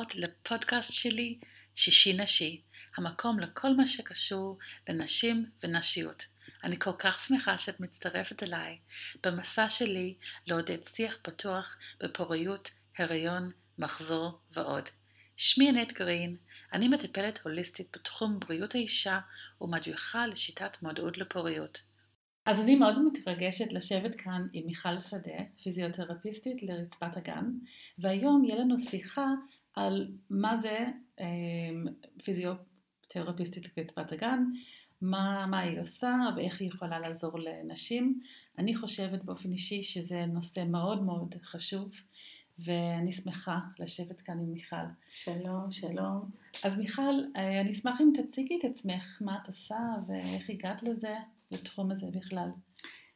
הבאות לפודקאסט שלי, שישי נשי, המקום לכל מה שקשור לנשים ונשיות. אני כל כך שמחה שאת מצטרפת אליי במסע שלי לעודד שיח פתוח בפוריות, הריון, מחזור ועוד. שמי ענת גרין, אני מטפלת הוליסטית בתחום בריאות האישה ומדריכה לשיטת מודעות לפוריות. אז אני מאוד מתרגשת לשבת כאן עם מיכל שדה, פיזיותרפיסטית לרצפת הגן, והיום יהיה לנו שיחה על מה זה אה, פיזיותרפיסטית לרצפת הגן, מה, מה היא עושה ואיך היא יכולה לעזור לנשים. אני חושבת באופן אישי שזה נושא מאוד מאוד חשוב, ואני שמחה לשבת כאן עם מיכל. שלום, שלום. אז מיכל, אה, אני אשמח אם תציגי את עצמך, מה את עושה ואיך הגעת לזה. לתחום הזה בכלל?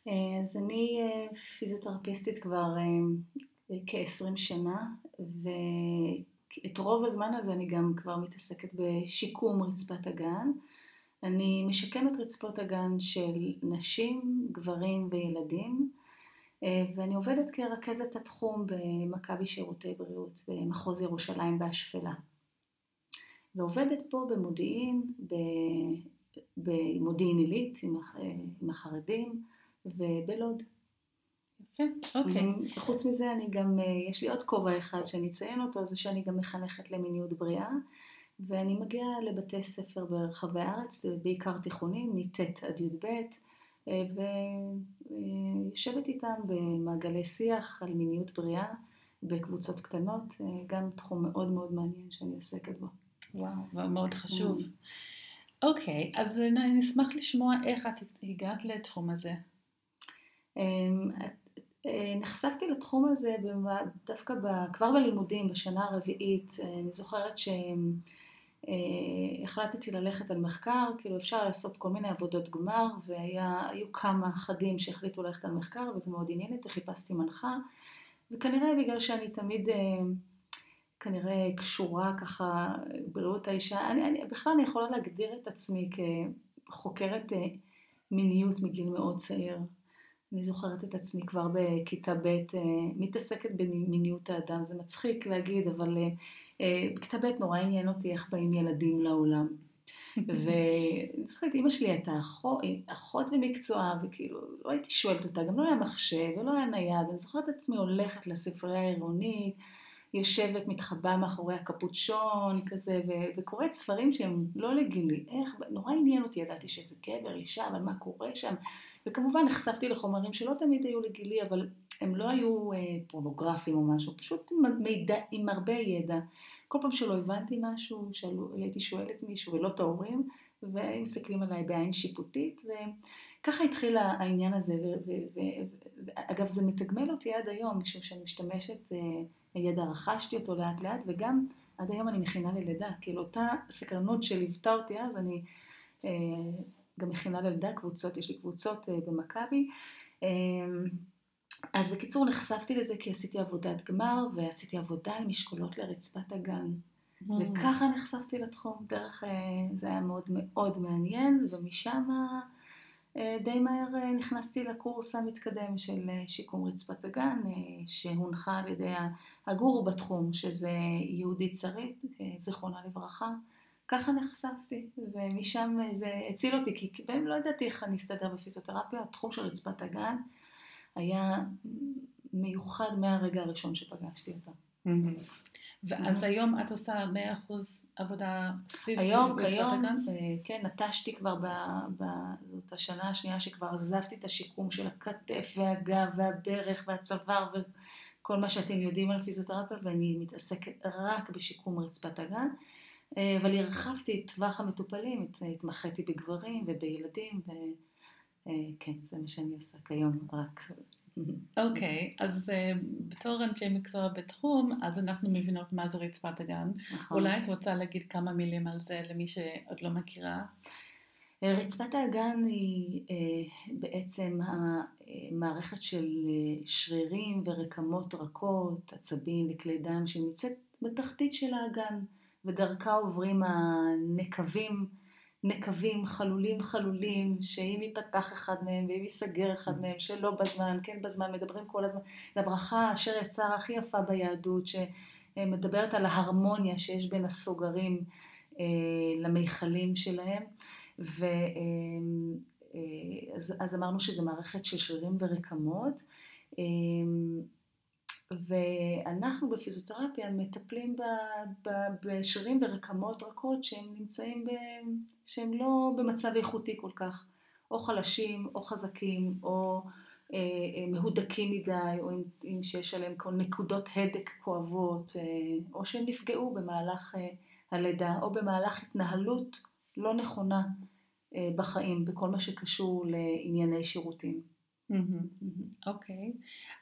אז אני אה, פיזיותרפיסטית כבר אה, כ-20 שנה, ואת רוב הזמן הזה אני גם כבר מתעסקת בשיקום רצפת הגן. אני משקמת רצפות הגן של נשים, גברים וילדים, ואני עובדת כרכזת התחום במכבי שירותי בריאות במחוז ירושלים והשפלה. ועובדת פה במודיעין, במודיעין עילית עם, עם החרדים ובלוד. יפה, אוקיי. חוץ מזה אני גם, אה, יש לי עוד כובע אחד שאני אציין אותו, זה שאני גם מחנכת למיניות בריאה. ואני מגיעה לבתי ספר ברחבי הארץ, בעיקר תיכונים, מט' עד י"ב, אה, ויושבת איתם במעגלי שיח על מיניות בריאה בקבוצות קטנות, אה, גם תחום מאוד מאוד מעניין שאני עוסקת בו. וואו, מאוד חשוב. אוקיי, okay, אז אני אשמח לשמוע איך את הגעת לתחום הזה. אמ, אה, נחשפתי לתחום הזה דווקא כבר בלימודים, בשנה הרביעית. אה, אני זוכרת שהחלטתי אה, ללכת על מחקר, כאילו אפשר לעשות כל מיני עבודות גמר, והיו כמה אחדים שהחליטו ללכת על מחקר, וזה מאוד עניין אותי, חיפשתי מנחה, וכנראה בגלל שאני תמיד... כנראה קשורה ככה בריאות האישה. אני, אני, בכלל אני יכולה להגדיר את עצמי כחוקרת אה, מיניות מגיל מאוד צעיר. אני זוכרת את עצמי כבר בכיתה ב', אה, מתעסקת במיניות האדם, זה מצחיק להגיד, אבל אה, בכיתה ב' נורא עניין אותי איך באים ילדים לעולם. ואני זוכרת, אימא שלי הייתה אחות, אחות במקצועה, וכאילו לא הייתי שואלת אותה, גם לא היה מחשב ולא היה נייד, אני זוכרת את עצמי הולכת לספרייה העירונית, יושבת, מתחבאה מאחורי הקפוצ'ון כזה, ו- וקוראת ספרים שהם לא לגילי. איך, נורא עניין אותי, ידעתי שזה גבר, אישה, אבל מה קורה שם? וכמובן נחשפתי לחומרים שלא תמיד היו לגילי, אבל הם לא היו אה, פורנוגרפיים או משהו, פשוט מידע, עם הרבה ידע. כל פעם שלא הבנתי משהו, שאלו, הייתי שואלת מישהו ולא את ההורים, והם מסתכלים עליי בעין שיפוטית, וככה התחיל העניין הזה, ואגב זה מתגמל אותי עד היום, משום שאני משתמשת אה, הידע רכשתי אותו לאט לאט, וגם עד היום אני מכינה ללידה. כאילו אותה סקרנות שליוותה אותי אז, אני אה, גם מכינה ללידה קבוצות, יש לי קבוצות אה, במכבי. אה, אז בקיצור נחשפתי לזה כי עשיתי עבודת גמר ועשיתי עבודה על משקולות לרצפת הגן. Mm. וככה נחשפתי לתחום, דרך, זה היה מאוד מאוד מעניין, ומשם די מהר אה, נכנסתי לקורס המתקדם של אה, שיקום רצפת הגן, שהונחה על ידי הגורו בתחום, שזה יהודית שרית, זיכרונה לברכה. ככה נחשפתי, ומשם זה הציל אותי, כי באמת לא ידעתי איך אני אסתדר בפיזיותרפיה, התחום של רצפת הגן היה מיוחד מהרגע הראשון שפגשתי אותה. ואז היום את עושה 100% עבודה סביב היום, כיום? אה, כן, נטשתי כבר, ב, ב, זאת השנה השנייה שכבר עזבתי את השיקום של הכתף והגב והברך והצוואר וכל מה שאתם יודעים על פיזיותרפיה, ואני מתעסקת רק בשיקום רצפת הגן. אה, אבל הרחבתי את טווח המטופלים, התמחיתי בגברים ובילדים, וכן, אה, זה מה שאני עושה כיום, רק אוקיי, okay, אז uh, בתור אנשי מקצוע בתחום, אז אנחנו מבינות מה זה רצפת הגן. נכון. אולי את רוצה להגיד כמה מילים על זה למי שעוד לא מכירה? אה, רצפת האגן היא uh, בעצם המערכת של שרירים ורקמות רכות, עצבים וכלי דם שנמצאת בתחתית של האגן, ודרכה עוברים הנקבים נקבים, חלולים חלולים, שאם ייפתח אחד מהם ואם ייסגר אחד מהם, שלא בזמן, כן בזמן, מדברים כל הזמן. זו הברכה אשר יצר הכי יפה ביהדות, ש... מדברת על ההרמוניה שיש בין הסוגרים למיכלים שלהם, ו... אז, אז אמרנו שזו מערכת של שרירים ורקמות, ואנחנו בפיזיותרפיה מטפלים בשרירים ורקמות רכות שהם נמצאים, ב, שהם לא במצב איכותי כל כך, או חלשים, או חזקים, או אה, אה, מהודקים מדי, או אם, אם שיש עליהם נקודות הדק כואבות, אה, או שהם נפגעו במהלך אה, הלידה, או במהלך התנהלות לא נכונה אה, בחיים, בכל מה שקשור לענייני שירותים. אוקיי,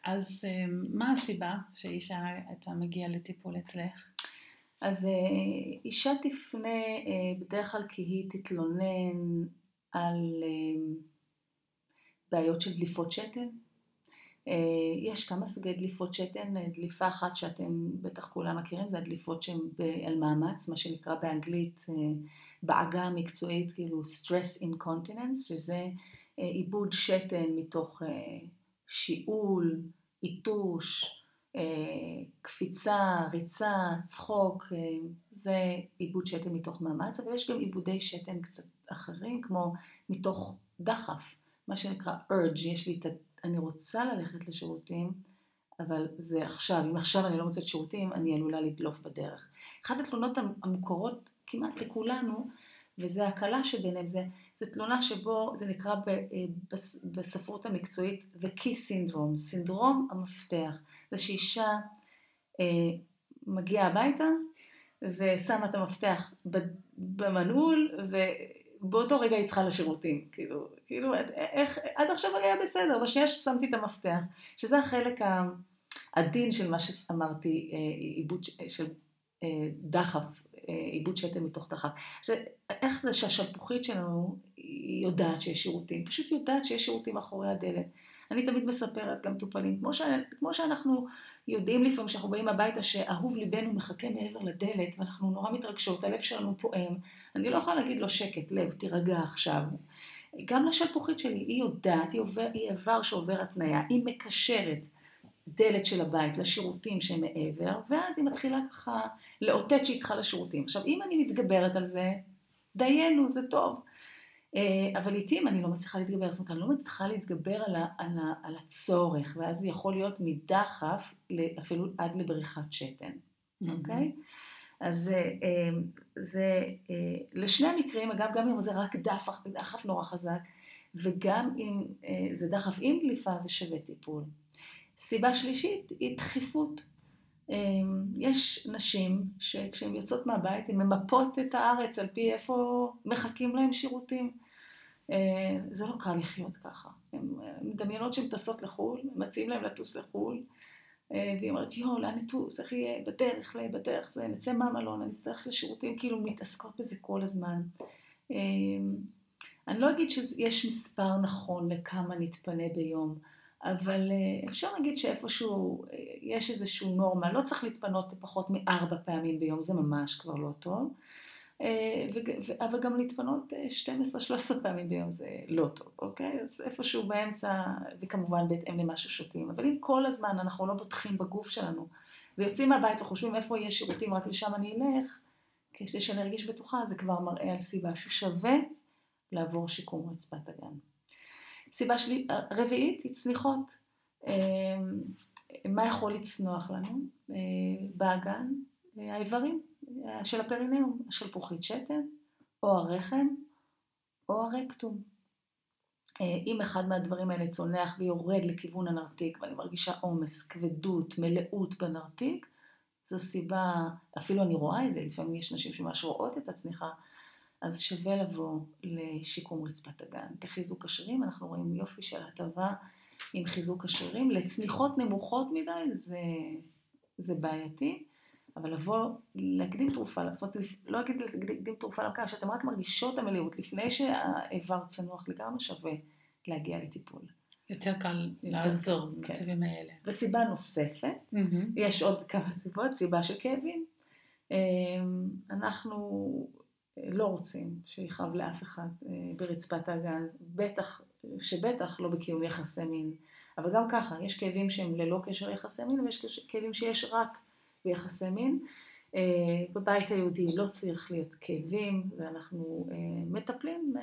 אז אה, מה הסיבה שאישה הייתה מגיעה לטיפול אצלך? אז אה, אישה תפנה בדרך כלל כי היא תתלונן על בעיות של דליפות שתן. יש כמה סוגי דליפות שתן, דליפה אחת שאתם בטח כולם מכירים, זה הדליפות שהן על מאמץ, מה שנקרא באנגלית בעגה המקצועית כאילו stress incontinence, שזה עיבוד אה, שתן מתוך אה, שיעול, עיטוש, אה, קפיצה, ריצה, צחוק, זה עיבוד שתן מתוך מאמץ, אבל יש גם עיבודי שתן קצת אחרים, כמו מתוך דחף, מה שנקרא urge, יש לי את ה... אני רוצה ללכת לשירותים, אבל זה עכשיו, אם עכשיו אני לא מוצאת שירותים, אני עלולה לדלוף בדרך. אחת התלונות המוכרות כמעט לכולנו, וזה הקלה שביניהם, זה, זה תלונה שבו, זה נקרא ב, אה, בספרות המקצועית The Key Syndrome, סינדרום המפתח. זה שאישה אה, מגיעה הביתה ושמה את המפתח במנעול, ובאותו רגע היא צריכה לשירותים. כאילו, כאילו איך, עד עכשיו היה בסדר, בשנייה ששמתי את המפתח, שזה החלק העדין של מה שאמרתי, אה, עיבוד של דחף עיבוד שתן מתוך דחף. עכשיו, איך זה שהשלפוחית שלנו יודעת שיש שירותים? פשוט יודעת שיש שירותים מאחורי הדלת. אני תמיד מספרת למטופלים, כמו, ש... כמו שאנחנו יודעים לפעמים שאנחנו באים הביתה שאהוב ליבנו מחכה מעבר לדלת ואנחנו נורא מתרגשות, הלב שלנו פועם, אני לא יכולה להגיד לו שקט, לב, תירגע עכשיו. גם לשלפוחית שלי, היא יודעת, היא, עובר, היא איבר שעובר התניה, היא מקשרת דלת של הבית לשירותים שמעבר, ואז היא מתחילה ככה לאותת שהיא צריכה לשירותים. עכשיו, אם אני מתגברת על זה, דיינו, זה טוב. אה, אבל לעיתים אני לא מצליחה להתגבר, זאת אומרת, אני לא מצליחה להתגבר על, ה, על, ה, על הצורך, ואז זה יכול להיות מדחף אפילו עד לבריחת שתן, אוקיי? Mm-hmm. אז אה, אה, זה, לשני המקרים, אגב, גם אם זה רק דחף, דחף נורא חזק, וגם אם זה דחף עם דליפה, זה שווה טיפול. סיבה שלישית היא דחיפות. אמ, יש נשים שכשהן יוצאות מהבית הן ממפות את הארץ על פי איפה מחכים להן שירותים. אה, זה לא קל לחיות ככה. הן מדמיינות שהן טסות לחו"ל, מציעים להן לטוס לחו"ל, אה, והיא אומרת, יואו, לאן נטוס, איך יהיה, בדרך, בדרך, זה, נצא מהמלון, אני אצטרך לשירותים, כאילו מתעסקות בזה כל הזמן. אמ, אני לא אגיד שיש מספר נכון לכמה נתפנה ביום, אבל אה, אפשר להגיד שאיפשהו אה, יש איזושהי נורמה, לא צריך להתפנות פחות מארבע פעמים ביום, זה ממש כבר לא טוב. אה, אבל גם להתפנות 12-13 פעמים ביום זה לא טוב, אוקיי? אז איפשהו באמצע, וכמובן בהתאם למה ששותים. אבל אם כל הזמן אנחנו לא בוטחים בגוף שלנו, ויוצאים מהבית וחושבים איפה יש שירותים, רק לשם אני אלך, כדי שאני ארגיש בטוחה, זה כבר מראה על סיבה ששווה לעבור שיקום רצפת הגן. סיבה שלי, רביעית היא צניחות. אמ, מה יכול לצנוח לנו אה, באגן? האיברים של הפרינאום, השלפוחית שתן, או הרחם, או הרקטום. אה, אם אחד מהדברים האלה צונח ויורד לכיוון הנרתיק ואני מרגישה עומס, כבדות, מלאות בנרתיק, זו סיבה, אפילו אני רואה את זה, לפעמים יש נשים שממש רואות את הצניחה, אז שווה לבוא לשיקום רצפת הגן. לחיזוק השרירים, אנחנו רואים יופי של הטבה עם חיזוק השרירים. לצניחות נמוכות מדי זה, זה בעייתי, אבל לבוא, להקדים תרופה, זאת אומרת, לא להגיד להקדים תרופה למכה, שאתם רק מרגישות המלאות, לפני שהאיבר צנוח לגמרי, שווה להגיע לטיפול. יותר קל לעזור כן. במצבים האלה. וסיבה נוספת, mm-hmm. יש עוד כמה סיבות, סיבה של כאבים. אמ, אנחנו לא רוצים שיכאב לאף אחד אה, ברצפת הגן, בטח, שבטח לא בקיום יחסי מין. אבל גם ככה, יש כאבים שהם ללא קשר ליחסי מין ויש כאבים שיש רק ביחסי מין. בבית היהודי לא צריך להיות כאבים, ואנחנו מטפלים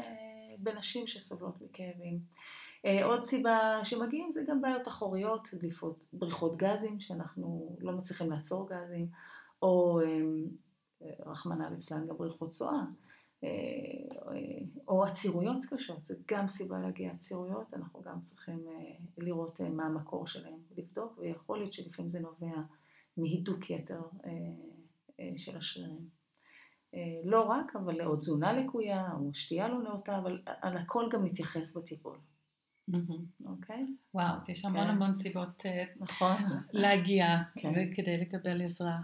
בנשים שסובלות מכאבים. עוד סיבה שמגיעים זה גם בעיות אחוריות, דליפות, בריחות גזים, שאנחנו לא מצליחים לעצור גזים, או רחמנא ליצלן גם בריחות צואה. או עצירויות קשות, זה גם סיבה להגיע עצירויות, אנחנו גם צריכים לראות מה המקור שלהם, לבדוק, ויכול להיות שלפעמים זה נובע מהידוק יתר של השרירים. לא רק, אבל או תזונה לקויה, או שתייה לא נאותה, אבל על הכל גם נתייחס בטיפול. אוקיי? וואו, אז יש המון כן. המון סיבות נכון. להגיע כן. וכדי לקבל עזרה.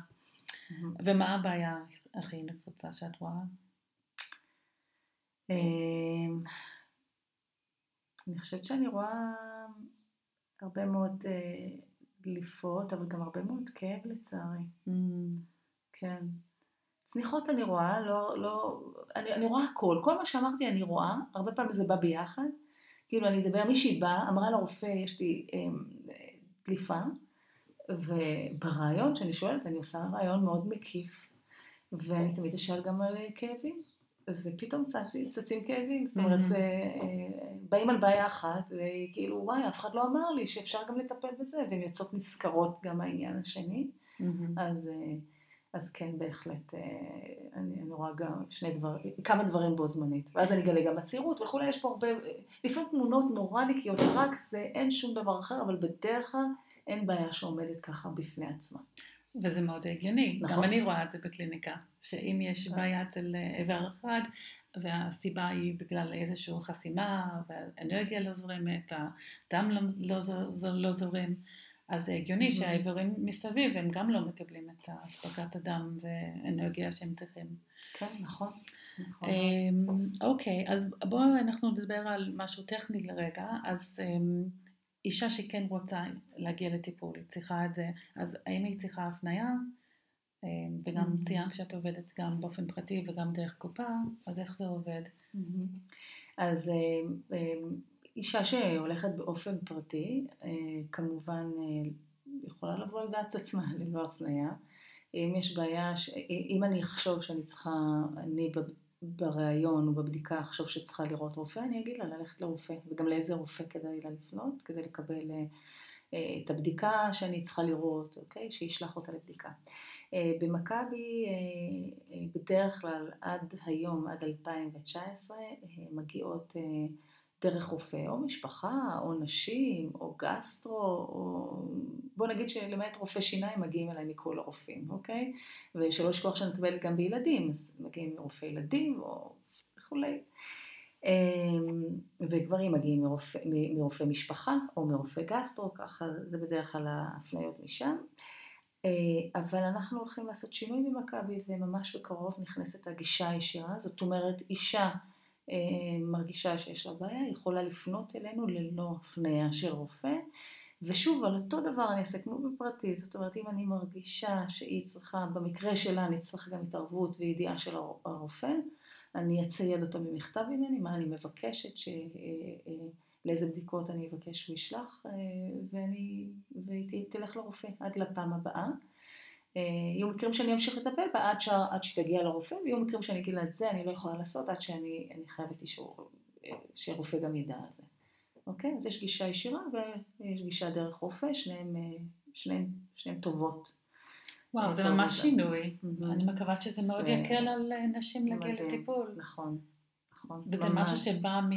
ומה הבעיה הכי נפוצה שאת רואה? אמ, אני חושבת שאני רואה הרבה מאוד אה, דליפות, אבל גם הרבה מאוד כאב לצערי. כן. צניחות אני רואה, לא, לא, אני, אני רואה הכל, כל מה שאמרתי אני רואה, הרבה פעמים זה בא ביחד. כאילו אני אדבר, מישהי באה, אמרה לרופא, יש לי אה, דליפה, וברעיון שאני שואלת, אני עושה רעיון מאוד מקיף, ואני תמיד אשאל גם על אה, כאבים, ופתאום צצים, צצים כאבים, זאת אומרת. אה, באים על בעיה אחת, וכאילו, וואי, אף אחד לא אמר לי שאפשר גם לטפל בזה, והן יוצאות נשכרות גם מהעניין השני. אז, אה, אז כן, בהחלט, אני, אני רואה גם שני דברים, כמה דברים בו זמנית. ואז אני אגלה גם עצירות וכולי, יש פה הרבה, לפעמים תמונות נורא נקיות, רק זה, אין שום דבר אחר, אבל בדרך כלל אין בעיה שעומדת ככה בפני עצמה. וזה מאוד הגיוני. נכון. גם אני רואה את זה בקליניקה, שאם יש כן. בעיה אצל אה, איבר אחד, והסיבה היא בגלל איזושהי חסימה, והאנרגיה לא זורמת, הדם לא, לא, ז- לא זורם, אז זה הגיוני Mhm. שהאיברים מסביב הם גם לא מקבלים את אספקת הדם ואנרגיה שהם צריכים. כן, נכון. נכון. אמ, אוקיי, אז בואו אנחנו נדבר על משהו טכני לרגע. אז אמ, אישה שכן רוצה להגיע לטיפול, היא צריכה את זה, אז האם היא צריכה הפניה? אמ, וגם Mhm. ציינת שאת עובדת גם באופן פרטי וגם דרך קופה, אז איך זה עובד? מהמם. אז אה, אה, אישה שהולכת באופן פרטי, אה, כמובן יכולה לבוא על דעת עצמה ללא הפניה. אם יש בעיה, ש- אם אני אחשוב שאני צריכה, אני בריאיון או בבדיקה אחשוב שצריכה לראות רופא, אני אגיד לה ללכת לרופא, וגם לאיזה רופא כדאי לה לפנות כדי לקבל אה, אה, את הבדיקה שאני צריכה לראות, אוקיי? שישלח אותה לבדיקה. אה, במכבי בדרך כלל עד היום, עד 2019, אה, מגיעות דרך רופא, או משפחה, או נשים, או גסטרו, או בוא נגיד שלמעט רופא שיניים מגיעים אליי מכל הרופאים, אוקיי? ושלא לשכוח שאני מטפלת גם בילדים, אז מגיעים מרופא ילדים או וכולי. אמ, וגברים מגיעים מרופא, מרופא משפחה או מרופא גסטרו, ככה זה בדרך כלל ההפניות משם. אה, אבל אנחנו הולכים לעשות שינוי במכבי וממש בקרוב נכנסת הגישה הישירה, זאת אומרת אישה אה, מרגישה שיש לה בעיה, יכולה לפנות אלינו ללא הפניה של רופא. ושוב, על אותו דבר אני אעשה כמו בפרטי, זאת אומרת, אם אני מרגישה שהיא צריכה, במקרה שלה אני צריכה גם התערבות וידיעה של הר- הרופא, אני אצייד אותו במכתב ממני, מה אני מבקשת, ש... אה, אה, לאיזה בדיקות אני אבקש שהוא ישלח, אה, ואני, והיא תלך לרופא עד לפעם הבאה. אה, יהיו מקרים שאני אמשיך לטפל בה עד, ש... עד שתגיע לרופא, ויהיו מקרים שאני אגיד לה את זה אני לא יכולה לעשות עד שאני אני חייבת אישור, שרופא גם ידע על זה. אוקיי? אז יש גישה ישירה ויש גישה דרך רופא, שניהם, אה, שניהם, שניהם טובות. וואו, זה ממש מאוד. שינוי. מהמם. אני מקווה שזה מאוד זה יקל על אה, נשים להגיע. לטיפול. נכון, נכון. וזה ממש. משהו שבא מה...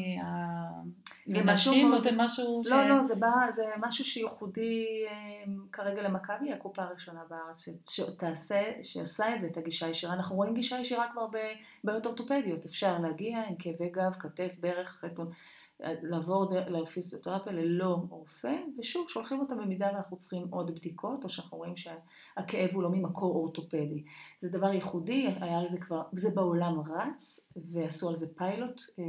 זה משהו מנשים, או מאוד- זה משהו ש... לא, לא, זה, בא, זה משהו שייחודי אה, כרגע למכבי, הקופה הראשונה בארץ ש- שתעשה, שעושה את זה, את הגישה הישירה. אנחנו רואים גישה ישירה כבר בבעיות אורתופדיות. אפשר להגיע עם כאבי גב, כתף, ברך, חתון, לעבור לפיזיותרפיה ללא רופא, ושוב, שולחים אותם במידה ואנחנו צריכים עוד בדיקות, או שאנחנו רואים שהכאב הוא לא ממקור אורתופדי. זה דבר ייחודי, היה על זה כבר, זה בעולם רץ, ועשו על זה פיילוט. אה,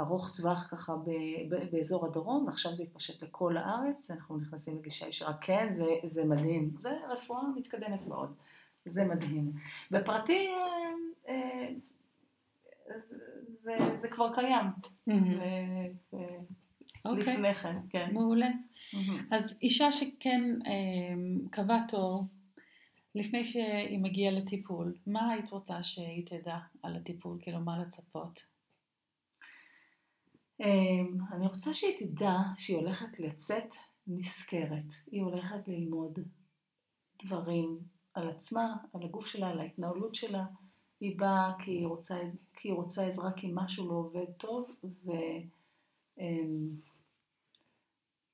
ארוך טווח ככה ב- ב- באזור הדרום, ועכשיו זה התפשט לכל הארץ, אנחנו נכנסים לגישה ישירה. כן, זה, זה מדהים. זה רפואה מתקדמת מאוד. זה מדהים. בפרטי, אה, אה, זה, זה כבר קיים. מהמם. אה, אה, אוקיי, לפני כן, כן. מעולה. מהמם. אז אישה שכן אה, קבעה תור, לפני שהיא מגיעה לטיפול, מה היית רוצה שהיא תדע על הטיפול? כאילו, מה לצפות? אמ, אני רוצה שהיא תדע שהיא הולכת לצאת נשכרת. היא הולכת ללמוד דברים על עצמה, על הגוף שלה, על ההתנהלות שלה. היא באה כי היא רוצה, כי היא רוצה עזרה כי משהו לא עובד טוב,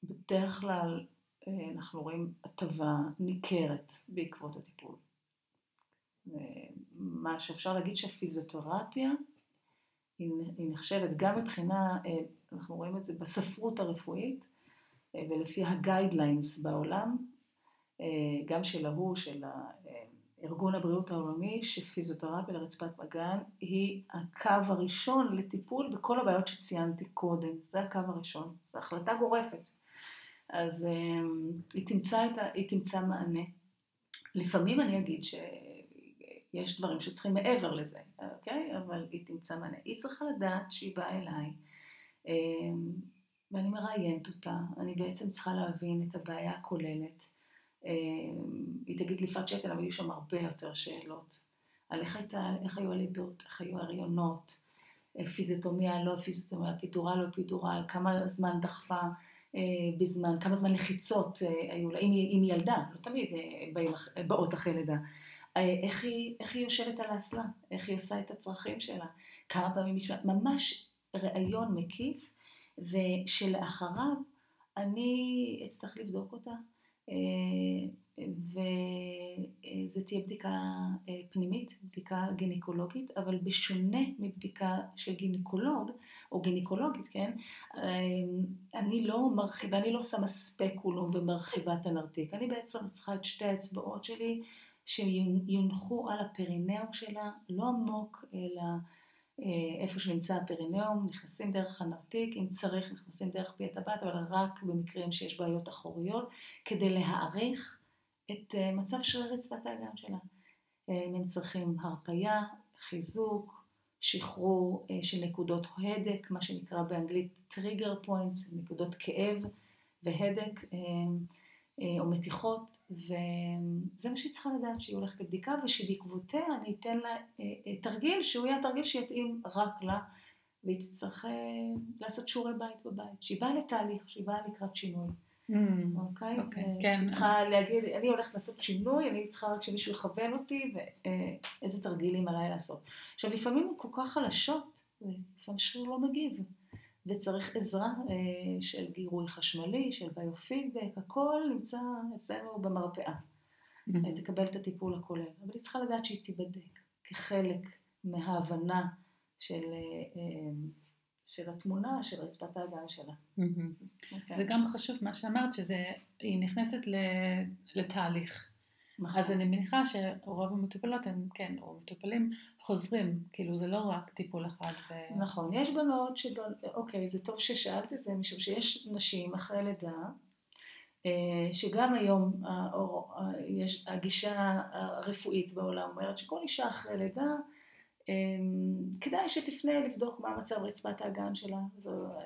ובדרך כלל אה, אנחנו רואים הטבה ניכרת בעקבות הטיפול. מה שאפשר להגיד שהפיזיותרפיה היא, נחשבת גם מבחינה, אה, אנחנו רואים את זה בספרות הרפואית אה, ולפי הגיידליינס בעולם, גם של ההוא, של ארגון הבריאות העולמי, שפיזיותרפיה לרצפת מגן היא הקו הראשון לטיפול בכל הבעיות שציינתי קודם. זה הקו הראשון, זו החלטה גורפת. אז אמ, היא תמצא, את ה, היא תמצא מענה. לפעמים אני אגיד שיש דברים שצריכים מעבר לזה, אוקיי? אבל היא תמצא מענה. היא צריכה לדעת שהיא באה אליי, אמ, ואני מראיינת אותה, אני בעצם צריכה להבין את הבעיה הכוללת. אמ, היא תגיד לי פת שתן, אבל יהיו שם הרבה יותר שאלות. על איך, הייתה, איך היו הלידות, איך היו הריונות, פיזיוטומיה, לא פיזיוטומיה, פיטורל, לא פיטורל, כמה זמן דחפה אה, בזמן, כמה זמן לחיצות אה, היו לה, אם היא, ילדה, לא תמיד אה, באות אחרי לידה. איך היא, איך היא יושבת על האסלה, איך היא עושה את הצרכים שלה, כמה פעמים היא ממש ראיון מקיף, ושלאחריו אני אצטרך לבדוק אותה, וזו תהיה בדיקה אה, פנימית, בדיקה גינקולוגית, אבל בשונה מבדיקה של גינקולוג או גינקולוגית, כן, אה, אני לא מרחיבה, אני לא שמה ספקולום ומרחיבה את הנרתיק, אני בעצם צריכה את שתי האצבעות שלי שיונחו על הפרינאום שלה, לא עמוק, אלא אה, איפה שנמצא הפרינאום, נכנסים דרך הנרתיק, אם צריך נכנסים דרך פי הטבעת, אבל רק במקרים שיש בעיות אחוריות, כדי להעריך את אה, מצב שרירי רצפת האגן שלה. אה, אם הם צריכים הרפייה, חיזוק, שחרור של נקודות הדק, מה שנקרא באנגלית trigger points, נקודות כאב והדק. אה, או מתיחות, וזה מה שהיא צריכה לדעת, שהיא הולכת לבדיקה ושבעקבותיה אני אתן לה אה, אה, תרגיל שהוא יהיה תרגיל שיתאים רק לה, והיא תצטרך לעשות שיעורי בית בבית, שהיא באה לתהליך, שהיא באה לקראת שינוי. Mm, אוקיי? אוקיי, כן. היא צריכה להגיד, אני הולכת לעשות שינוי, אני צריכה רק שמישהו יכוון אותי ואיזה תרגילים עליי לעשות. עכשיו לפעמים הן כל כך חלשות, לפעמים שריר לא מגיב. וצריך עזרה אה, של גירוי חשמלי, של ביופידבק, הכל נמצא אצלנו במרפאה. Mm-hmm. תקבל את הטיפול הכולל. אבל היא צריכה לדעת שהיא תיבדק כחלק מההבנה של, אה, של התמונה, של רצפת האגן שלה. Mm-hmm. Okay. זה גם חשוב מה שאמרת, שהיא נכנסת לתהליך. נכון. אז אני מניחה שרוב המטופלות הם, כן, או מטופלים חוזרים, כאילו זה לא רק טיפול אחד. ו... נכון, יש בנות ש... אוקיי, זה טוב ששאלת את זה, משום שיש נשים אחרי לידה, אה, שגם היום יש, הגישה הרפואית בעולם אומרת שכל אישה אחרי לידה, אה, כדאי שתפנה לבדוק מה מצב רצפת האגן שלה.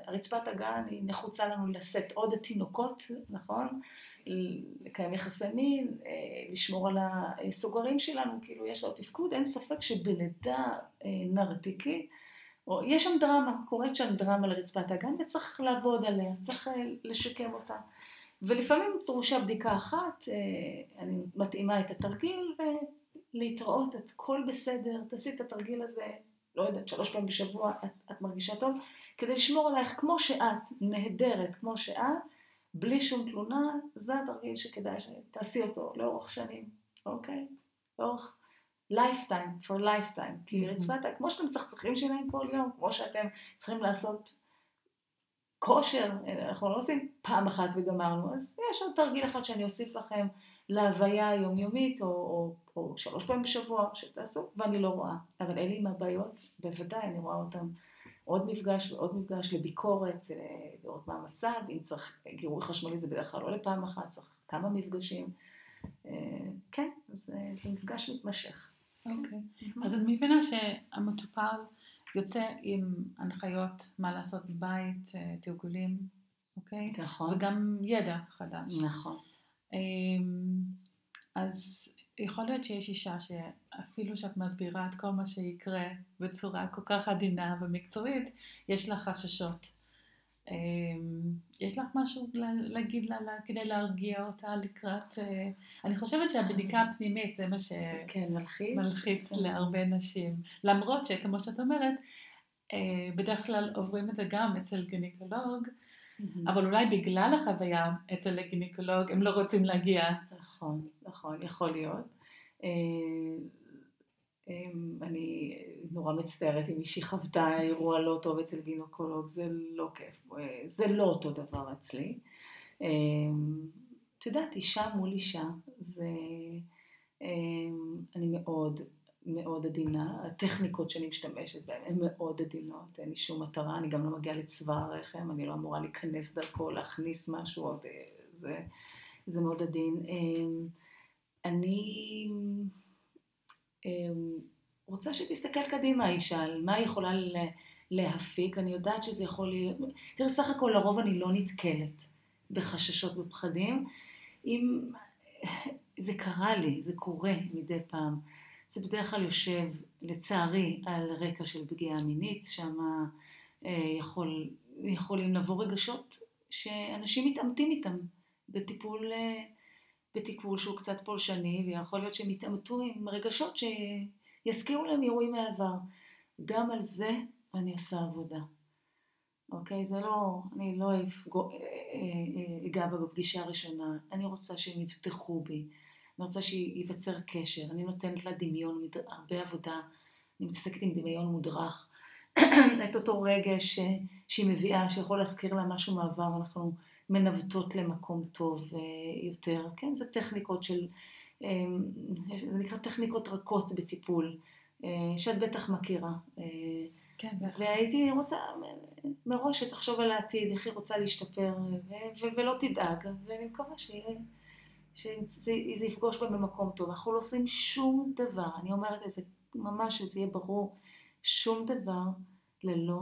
רצפת האגן היא נחוצה לנו לשאת עוד תינוקות, נכון? לקיים יחסי מין, אה, לשמור על הסוגרים שלנו, כאילו יש לו תפקוד, אין ספק שבלידה אה, נרתיקי, או יש שם דרמה, קורית שם דרמה לרצפת הגן וצריך לעבוד עליה, צריך אה, לשקם אותה. ולפעמים דרושה בדיקה אחת, אני מתאימה את התרגיל ולהתראות, את כל בסדר, תעשי את התרגיל הזה, לא יודעת, שלוש פעמים בשבוע, את, את מרגישה טוב, כדי לשמור עלייך כמו שאת, נהדרת כמו שאת, בלי שום תלונה, זה התרגיל שכדאי שתעשי אותו לאורך שנים, אוקיי? לאורך lifetime, for lifetime. כי. רצפת, כמו שאתם מצחצחים שלהם כל יום, כמו שאתם צריכים לעשות כושר, אנחנו לא עושים פעם אחת וגמרנו, אז יש עוד תרגיל אחד שאני אוסיף לכם להוויה היומיומית, או, או, או שלוש פעמים בשבוע שתעשו, ואני לא רואה. אבל אלה עם הבעיות, בוודאי, אני רואה אותם עוד מפגש ועוד מפגש לביקורת, לראות מה המצב, אם צריך גירוי חשמלי זה בדרך כלל לא לפעם אחת, צריך כמה מפגשים. אה, כן, אז אה, זה מפגש מתמשך. אוקיי. Okay. אז אני מבינה שהמטופל יוצא עם הנחיות מה לעשות בבית, אה, תרגולים, אוקיי? נכון. וגם ידע חדש. נכון. אז יכול להיות שיש אישה שאפילו שאת מסבירה את כל מה שיקרה בצורה כל כך עדינה ומקצועית, יש לה חששות. אמ, יש לך משהו להגיד לה כדי להרגיע אותה לקראת... אה, אני חושבת שהבדיקה הפנימית זה מה שמלחיץ כן, מלחיץ, מלחיץ כן. להרבה נשים. למרות שכמו שאת אומרת, אה, בדרך כלל עוברים את זה גם אצל גינקולוג, אבל אולי בגלל החוויה אצל הגינקולוג הם לא רוצים להגיע. נכון, נכון, יכול להיות. אה, אני נורא מצטערת אם מישהי חוותה אירוע לא טוב אצל גינקולוג, זה לא כיף, זה לא אותו דבר אצלי. את יודעת, אישה מול אישה, זה... אני מאוד מאוד עדינה, הטכניקות שאני משתמשת בהן הן מאוד עדינות, אין לי שום מטרה, אני גם לא מגיעה לצבא הרחם, אני לא אמורה להיכנס דרכו, להכניס משהו, זה, זה מאוד עדין. אני רוצה שתסתכל קדימה האישה, על מה היא יכולה להפיק, אני יודעת שזה יכול להיות, תראה, סך הכל לרוב אני לא נתקלת בחששות ופחדים, אם זה קרה לי, זה קורה מדי פעם. זה בדרך כלל יושב, לצערי, על רקע של פגיעה מינית, שם אה, יכול, יכולים לבוא רגשות שאנשים מתעמתים איתם בטיפול, אה, בטיפול שהוא קצת פולשני, ויכול להיות שהם יתעמתו עם רגשות שיזכירו להם אירועים מהעבר. גם על זה אני עושה עבודה. אוקיי? זה לא, אני לא אה, אגע בה בפגישה הראשונה, אני רוצה שהם יפתחו בי. אני רוצה שייווצר קשר, אני נותנת לה דמיון, הרבה עבודה, אני מתעסקת עם דמיון מודרך, את אותו רגש שהיא מביאה, שיכול להזכיר לה משהו מעבר, אנחנו מנווטות למקום טוב אה, יותר, כן, זה טכניקות של, אה, זה נקרא טכניקות רכות בטיפול, אה, שאת בטח מכירה. כן, והייתי רוצה מראש שתחשוב על העתיד, איך היא רוצה להשתפר, ולא תדאג, ואני מקווה שיהיה... שזה יפגוש בהם במקום טוב. אנחנו לא עושים שום דבר, אני אומרת את זה ממש, שזה יהיה ברור, שום דבר ללא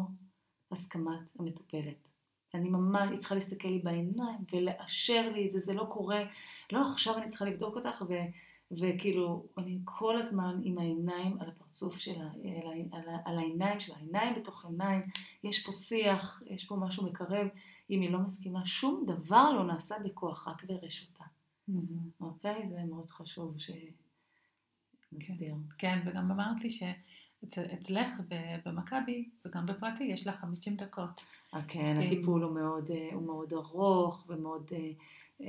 הסכמת המטופלת. אני ממש, היא צריכה להסתכל לי בעיניים ולאשר לי את זה, זה לא קורה, לא עכשיו אני צריכה לבדוק אותך ו, וכאילו, אני כל הזמן עם העיניים על הפרצוף שלה, על, על, על העיניים שלה, העיניים בתוך עיניים, יש פה שיח, יש פה משהו מקרב, אם היא לא מסכימה, שום דבר לא נעשה בכוח, רק ברשותה. אוקיי? זה מאוד חשוב שנסביר. כן, וגם אמרת לי שאצלך במכבי וגם בפרטי יש לך 50 דקות. אה, כן, הטיפול הוא מאוד, אה, הוא מאוד ארוך ומאוד אה,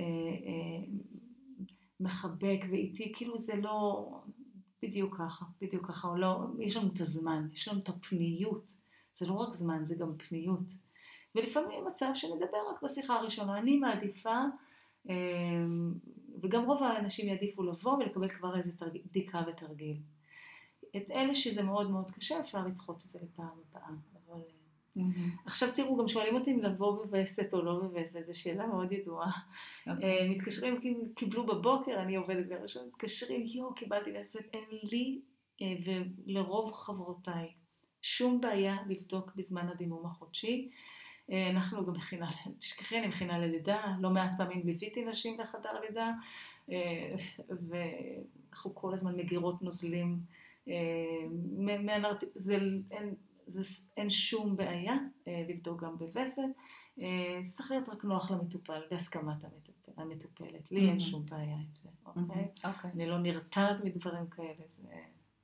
מחבק ואיטי, כאילו זה לא בדיוק ככה, בדיוק ככה, לא, יש לנו את הזמן, יש לנו את הפניות, זה לא רק זמן, זה גם פניות. ולפעמים מצב שנדבר רק בשיחה הראשונה, אני מעדיפה וגם רוב האנשים יעדיפו לבוא ולקבל כבר איזה תרג... בדיקה ותרגיל. את אלה שזה מאוד מאוד קשה, אפשר לדחות את זה לפעם הבאה. אבל... Mm-hmm. עכשיו תראו, גם שואלים אותי אם לבוא בווסת או לא בווסת, זו שאלה מאוד ידועה. Okay. אוקיי. אה, מתקשרים, קיבלו בבוקר, אני עובדת בראשון, מתקשרים, יואו, קיבלתי וסת, אין לי אה, ולרוב חברותיי שום בעיה לבדוק בזמן הדימום החודשי. אה, אנחנו גם מכינה, תשכחי, אני מכינה ללידה, לא מעט פעמים ליוויתי נשים לחדר לידה, אה, ואנחנו כל הזמן מגירות נוזלים. אה, זה, אין, זה, אין שום בעיה לבדוק גם בווסת, זה צריך להיות רק נוח למטופל, בהסכמת המטופל, המטופלת. לי אין שום בעיה עם זה, אוקיי? אוקיי. אני לא נרתעת מדברים כאלה, זה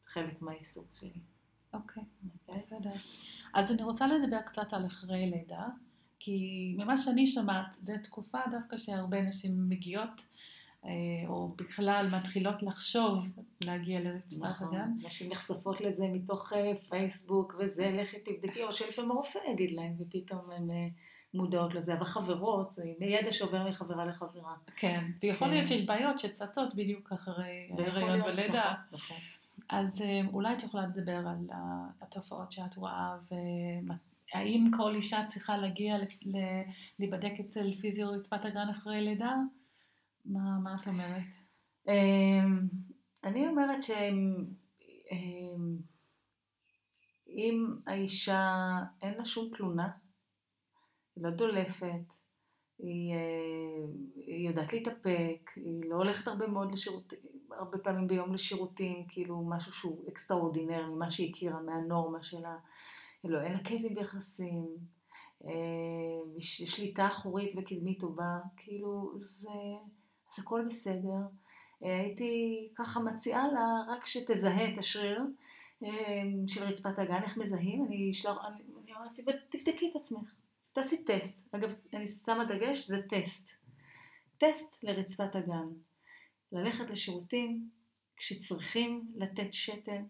חלק מהעיסוק שלי. אוקיי, okay, בסדר. אז אני רוצה לדבר קצת על אחרי לידה, כי ממה שאני שומעת, זו תקופה דווקא שהרבה נשים מגיעות, אה, או בכלל מתחילות לחשוב להגיע לרצפת נכון, הגן. נשים נחשפות לזה מתוך אה, פייסבוק וזה, לכי תבדקי, או שלפעמים הרופא יגיד להם, ופתאום הן אה, מודעות לזה, אבל חברות, זה ידע שעובר מחברה לחברה. כן, ויכול כן. להיות שיש בעיות שצצות בדיוק אחרי הריון ולידה. נכון, נכון. אז אה, אולי את יכולה לדבר על התופעות שאת רואה, והאם כל אישה צריכה להגיע להיבדק אצל פיזיו רצפת הגן אחרי לידה? מה, מה את אומרת? אמ, אני אומרת שאם אמ, האישה אין לה שום תלונה, היא לא דולפת, היא, אה, היא יודעת להתאפק, היא לא הולכת הרבה מאוד לשירותים, הרבה פעמים ביום לשירותים, כאילו משהו שהוא אקסטראורדינר ממה שהיא הכירה מהנורמה שלה. לא, אין לה כאבים ביחסים, אה, שליטה אחורית וקדמית טובה, כאילו זה, אז הכל בסדר. אה, הייתי ככה מציעה לה רק שתזהה את השריר של רצפת האגן, איך מזהים, אני אשלח, אני, אמרתי, תבדקי את עצמך, תעשי טסט. אגב, אני שמה דגש, זה טסט. טסט לרצפת הגן. ללכת לשירותים כשצריכים לתת שתן,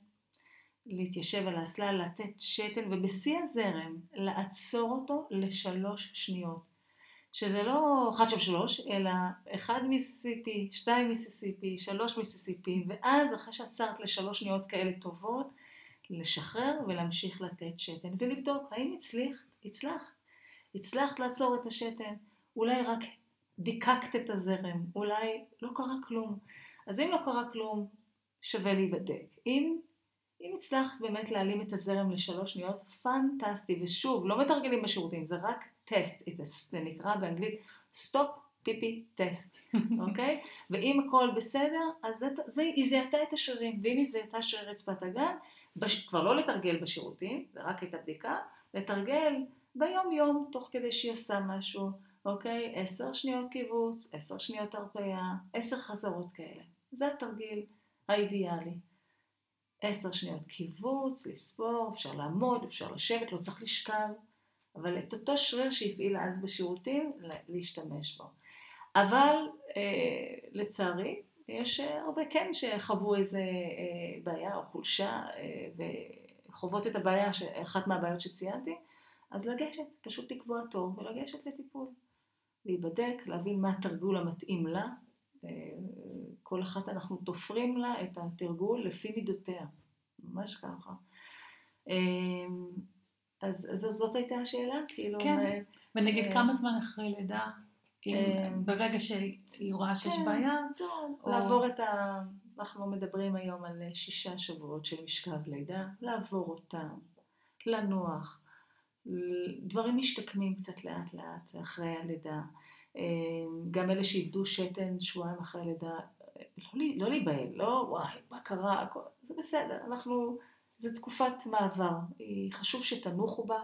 להתיישב על האסלה, לתת שתן, ובשיא הזרם לעצור אותו לשלוש שניות. שזה לא אחד שם שלוש, אלא אחד מיסיסיפי, שתיים מיסיסיפי, שלוש מיסיסיפי, ואז אחרי שעצרת לשלוש שניות כאלה טובות, לשחרר ולהמשיך לתת שתן, ולבדוק האם הצליח, הצלח, הצלחת לעצור את השתן, אולי רק דיקקת את הזרם, אולי לא קרה כלום. אז אם לא קרה כלום, שווה להיבדק. אם, אם הצלחת באמת להעלים את הזרם לשלוש שניות, פנטסטי. ושוב, לא מתרגלים בשירותים, זה רק טסט. זה נקרא באנגלית stop pee-pee test, אוקיי? ואם הכל בסדר, אז זה, זה, היא זיהתה את השרירים. ואם היא זיהתה שריר רצפת האגן, בש, כבר לא לתרגל בשירותים, זה רק הייתה בדיקה, לתרגל ביום יום, תוך כדי שהיא עושה משהו. אוקיי? עשר שניות קיבוץ, עשר שניות הרפאיה, עשר חזרות כאלה. זה התרגיל האידיאלי. עשר שניות קיבוץ, לספור, אפשר לעמוד, אפשר לשבת, לא צריך לשכב, אבל את אותו שריר שהפעילה אז בשירותים, להשתמש בו. אבל אה, לצערי, יש הרבה כן שחוו איזה אה, בעיה או חולשה אה, וחוות את הבעיה, אחת מהבעיות שציינתי, אז לגשת, פשוט לקבוע תור ולגשת לטיפול. להיבדק, להבין מה התרגול המתאים לה. אה, כל אחת אנחנו תופרים לה את התרגול לפי מידותיה, ממש ככה. אה, אז, אז זאת הייתה השאלה, כאילו... כן, ו... ונגיד אה, כמה זמן אחרי לידה, אם, ברגע שהיא רואה שיש כן, בעיה? או... לעבור את ה... אנחנו מדברים היום על שישה שבועות של משכב לידה, לעבור אותם, לנוח, דברים משתקמים קצת לאט לאט אחרי הלידה. אה, גם אלה שאיבדו שתן שבועיים אחרי הלידה, לא, לא להיבהל, לא וואי, מה קרה, הכל, זה בסדר, אנחנו, זו תקופת מעבר, חשוב שתנוחו בה,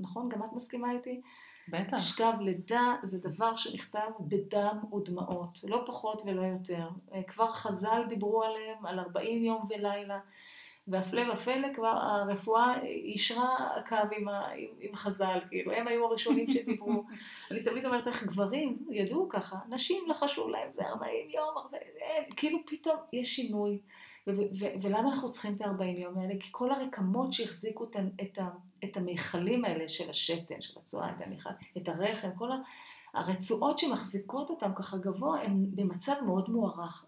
נכון? גם את מסכימה איתי? בטח. משכב לידה זה דבר שנכתב בדם ודמעות, לא פחות ולא יותר. אה, כבר חז"ל דיברו עליהם, על 40 יום ולילה. והפלא ופלא כבר הרפואה אישרה קו עם, ה, עם, עם חז"ל, כאילו, הם היו הראשונים שדיברו. אני תמיד אומרת איך גברים ידעו ככה, נשים לחשו להם, זה 40 יום, 40, אין, כאילו פתאום יש שינוי. ו- ו- ולמה אנחנו צריכים את ה-40 יום האלה? כי כל הרקמות שהחזיקו את, את, את המיכלים האלה של השתן, של הצואה, את, המיכל, את הרחם, כל הרצועות שמחזיקות אותם ככה גבוה, הן במצב מאוד מוערך.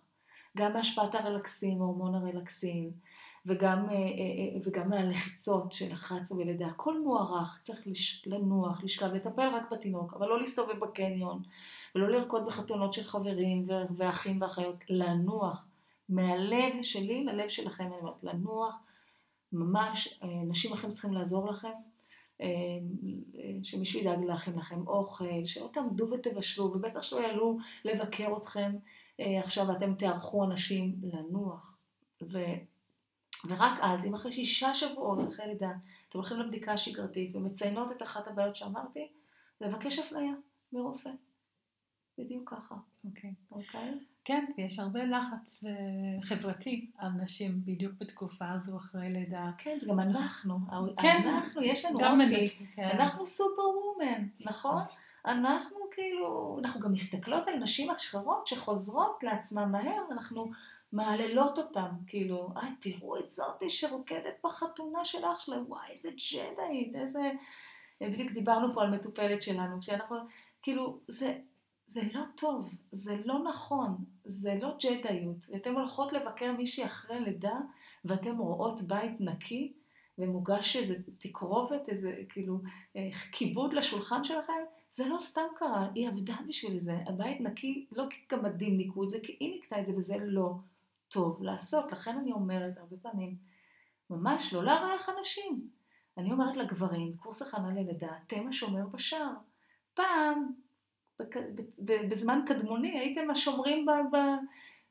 גם בהשפעת הרלקסין, הורמון הרלקסין, וגם, אה, אה, אה, וגם מהלחיצות של לחץ ולידה, הכל מוערך, צריך לנוח, לשכב, לטפל רק בתינוק, אבל לא להסתובב בקניון, ולא לרקוד בחתונות של חברים ואחים ואחיות, לנוח. מהלב שלי ללב שלכם, אני אומרת, לנוח, ממש, נשים אחרים צריכים לעזור לכם, שמישהו ידאג להכין לכם אוכל, שלא תעמדו ותבשלו, ובטח שלא יעלו לבקר אתכם עכשיו ואתם תארחו אנשים לנוח. ו... ורק אז, אם אחרי שישה שבועות אחרי לידה, אתם הולכים לבדיקה השגרתית ומציינות את אחת הבעיות שאמרתי, לבקש הפניה מרופא. בדיוק ככה. אוקיי. Okay. אוקיי? Okay? כן, יש הרבה לחץ חברתי על נשים בדיוק בתקופה הזו אחרי לידה. כן, זה גם אנחנו. כן. אנחנו, יש לנו אופי. כן. אנחנו סופר וומן, נכון? אנחנו כאילו, אנחנו גם מסתכלות על נשים אחרות שחוזרות לעצמן מהר, אנחנו מהללות אותם, כאילו, אה, תראו את זאתי שרוקדת בחתונה של אח שלה, וואי, איזה ג'דאית, איזה... בדיוק דיברנו פה על מטופלת שלנו, כשאנחנו, כאילו, זה, זה לא טוב, זה לא נכון, זה לא ג'דאיות. אתן הולכות לבקר מישהי אחרי לידה, ואתן רואות בית נקי, ומוגש איזה תקרובת, איזה כאילו אה, כיבוד לשולחן שלכם, זה לא סתם קרה, היא עבדה בשביל זה. הבית נקי, לא כי גמדים ניקו את זה, כי היא נקטה את זה, וזה לא טוב לעשות. לכן אני אומרת הרבה פעמים, ממש לא לארח אנשים. אני אומרת לגברים, קורס הכנה ללידה, אתם השומר בשער. פעם, בזמן קדמוני, הייתם השומרים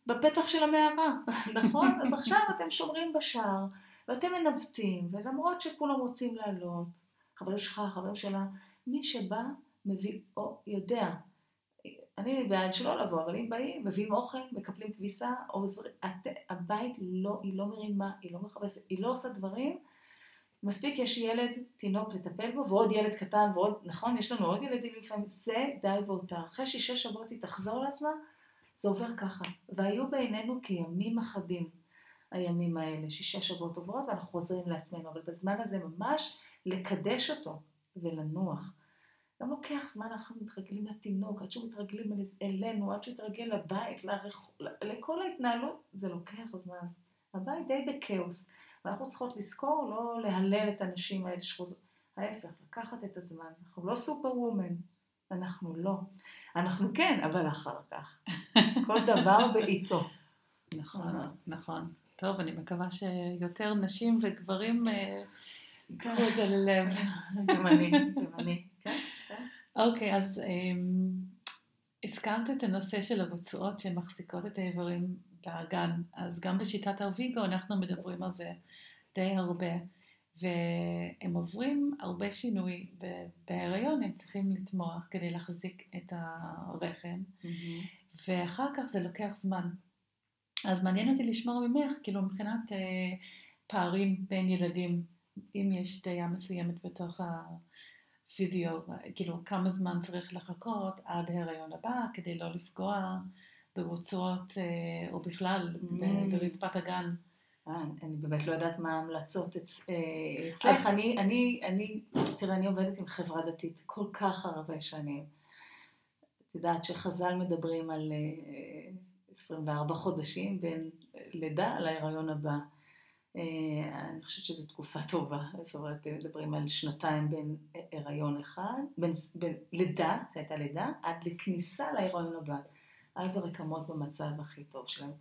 בפתח של המערה, נכון? אז עכשיו אתם שומרים בשער, ואתם מנווטים, ולמרות שכולם רוצים לעלות, חברים שלך, חברים שלה, מי שבא מביא, או יודע, אני בעד שלא לבוא, אבל אם באים, מביאים אוכל, מקפלים כביסה, עוזרים, הבית לא, היא לא מרימה, היא לא מכבסת, היא לא עושה דברים, מספיק יש ילד, תינוק לטפל בו, ועוד ילד קטן, ועוד, נכון, יש לנו עוד ילדים לפעמים, זה די והותר. אחרי שישה שבועות היא תחזור לעצמה, זה עובר ככה. והיו בעינינו כימים אחדים, הימים האלה, שישה שבועות עוברות, ואנחנו חוזרים לעצמנו, אבל בזמן הזה ממש לקדש אותו ולנוח. גם לוקח זמן, אנחנו מתרגלים לתינוק, עד שהוא מתרגלים אלינו, עד שהוא יתרגל לבית, לרח... לכל ההתנהלות, זה לוקח זמן. הבית די בכאוס, ואנחנו צריכות לזכור לא להלל את הנשים האלה שחוזרות, ההפך, לקחת את הזמן. אנחנו לא סופר וומן, אנחנו לא. אנחנו כן, אבל אחר כך. כל דבר בעיתו. נכון, נכון. טוב, אני מקווה שיותר נשים וגברים אה, את זה ללב. גם אני, גם אני. אוקיי, אז um, הזכרת את הנושא של הרצועות שמחזיקות את האיברים באגן, אז גם בשיטת הרוויגו אנחנו מדברים על זה די הרבה, והם עוברים הרבה שינוי בהיריון, הם צריכים לתמוך כדי להחזיק את הרחם, mm-hmm. ואחר כך זה לוקח זמן. אז מעניין אותי לשמור ממך, כאילו מבחינת אה, פערים בין ילדים, אם יש שתייה מסוימת בתוך ה... פיזיו, כאילו כמה זמן צריך לחכות עד ההיריון הבא כדי לא לפגוע ברצועות אה, או בכלל mm. ברצפת הגן. אה, אני באמת לא יודעת מה ההמלצות אה, אצלך. אני, אני, אני, תראה, אני עובדת עם חברה דתית כל כך הרבה שנים. את יודעת שחז"ל מדברים על 24 חודשים בין לידה להיריון הבא. אה, אני חושבת שזו תקופה טובה, זאת אומרת, מדברים על שנתיים בין הריון אחד, בין, בין לידה, שהייתה לידה, עד לכניסה להיריון הבא. אז הרקמות במצב הכי טוב שלהם.